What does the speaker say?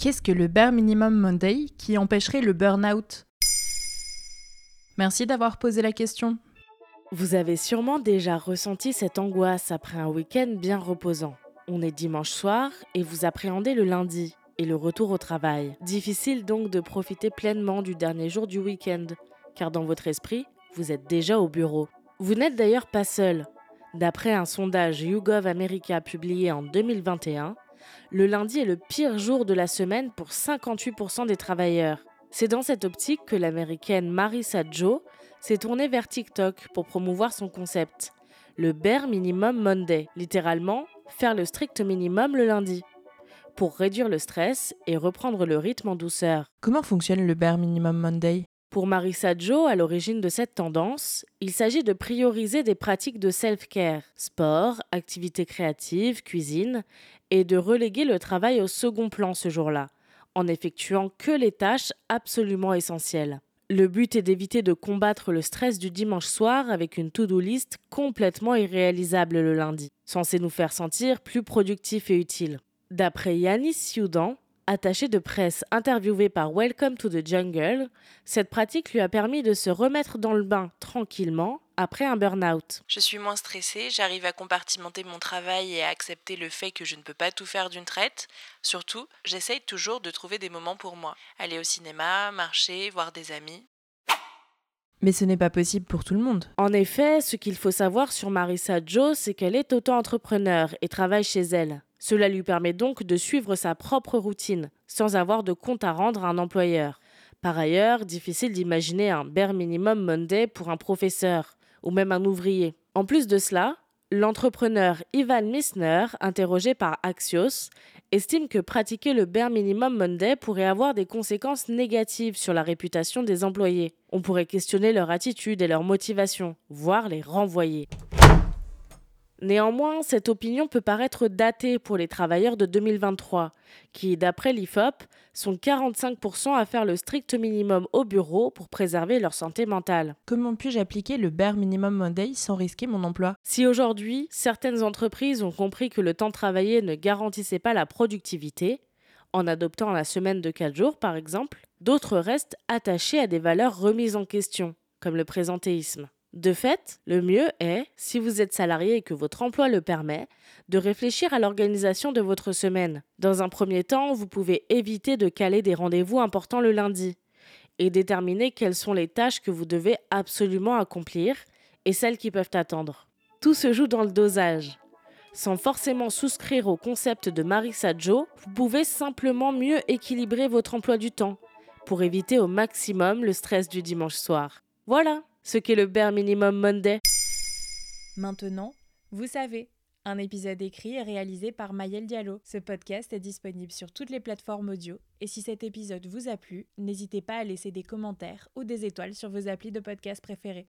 Qu'est-ce que le Bare Minimum Monday qui empêcherait le burn-out Merci d'avoir posé la question. Vous avez sûrement déjà ressenti cette angoisse après un week-end bien reposant. On est dimanche soir et vous appréhendez le lundi et le retour au travail. Difficile donc de profiter pleinement du dernier jour du week-end, car dans votre esprit, vous êtes déjà au bureau. Vous n'êtes d'ailleurs pas seul. D'après un sondage YouGov America publié en 2021, le lundi est le pire jour de la semaine pour 58% des travailleurs. C'est dans cette optique que l'américaine Marissa Joe s'est tournée vers TikTok pour promouvoir son concept, le Bare Minimum Monday, littéralement faire le strict minimum le lundi, pour réduire le stress et reprendre le rythme en douceur. Comment fonctionne le Bare Minimum Monday? Pour Marissa Joe, à l'origine de cette tendance, il s'agit de prioriser des pratiques de self-care, sport, activités créatives, cuisine, et de reléguer le travail au second plan ce jour-là, en effectuant que les tâches absolument essentielles. Le but est d'éviter de combattre le stress du dimanche soir avec une to-do list complètement irréalisable le lundi, censée nous faire sentir plus productifs et utiles. D'après Yanis Sioudan, attaché de presse interviewé par Welcome to the Jungle, cette pratique lui a permis de se remettre dans le bain tranquillement après un burn-out. Je suis moins stressée, j'arrive à compartimenter mon travail et à accepter le fait que je ne peux pas tout faire d'une traite. Surtout, j'essaye toujours de trouver des moments pour moi. Aller au cinéma, marcher, voir des amis. Mais ce n'est pas possible pour tout le monde. En effet, ce qu'il faut savoir sur Marissa Joe, c'est qu'elle est auto-entrepreneur et travaille chez elle. Cela lui permet donc de suivre sa propre routine, sans avoir de compte à rendre à un employeur. Par ailleurs, difficile d'imaginer un bare minimum Monday pour un professeur ou même un ouvrier. En plus de cela, l'entrepreneur Ivan Missner, interrogé par Axios, estime que pratiquer le bare minimum Monday pourrait avoir des conséquences négatives sur la réputation des employés. On pourrait questionner leur attitude et leur motivation, voire les renvoyer. Néanmoins, cette opinion peut paraître datée pour les travailleurs de 2023, qui, d'après l'IFOP, sont 45% à faire le strict minimum au bureau pour préserver leur santé mentale. Comment puis-je appliquer le bare minimum Monday sans risquer mon emploi? Si aujourd'hui, certaines entreprises ont compris que le temps travaillé ne garantissait pas la productivité, en adoptant la semaine de 4 jours par exemple, d'autres restent attachés à des valeurs remises en question, comme le présentéisme. De fait, le mieux est, si vous êtes salarié et que votre emploi le permet, de réfléchir à l'organisation de votre semaine. Dans un premier temps, vous pouvez éviter de caler des rendez-vous importants le lundi et déterminer quelles sont les tâches que vous devez absolument accomplir et celles qui peuvent attendre. Tout se joue dans le dosage. Sans forcément souscrire au concept de Marissa Joe, vous pouvez simplement mieux équilibrer votre emploi du temps pour éviter au maximum le stress du dimanche soir. Voilà ce qu'est le bare minimum Monday. Maintenant, vous savez. Un épisode écrit et réalisé par Mayel Diallo. Ce podcast est disponible sur toutes les plateformes audio. Et si cet épisode vous a plu, n'hésitez pas à laisser des commentaires ou des étoiles sur vos applis de podcast préférés.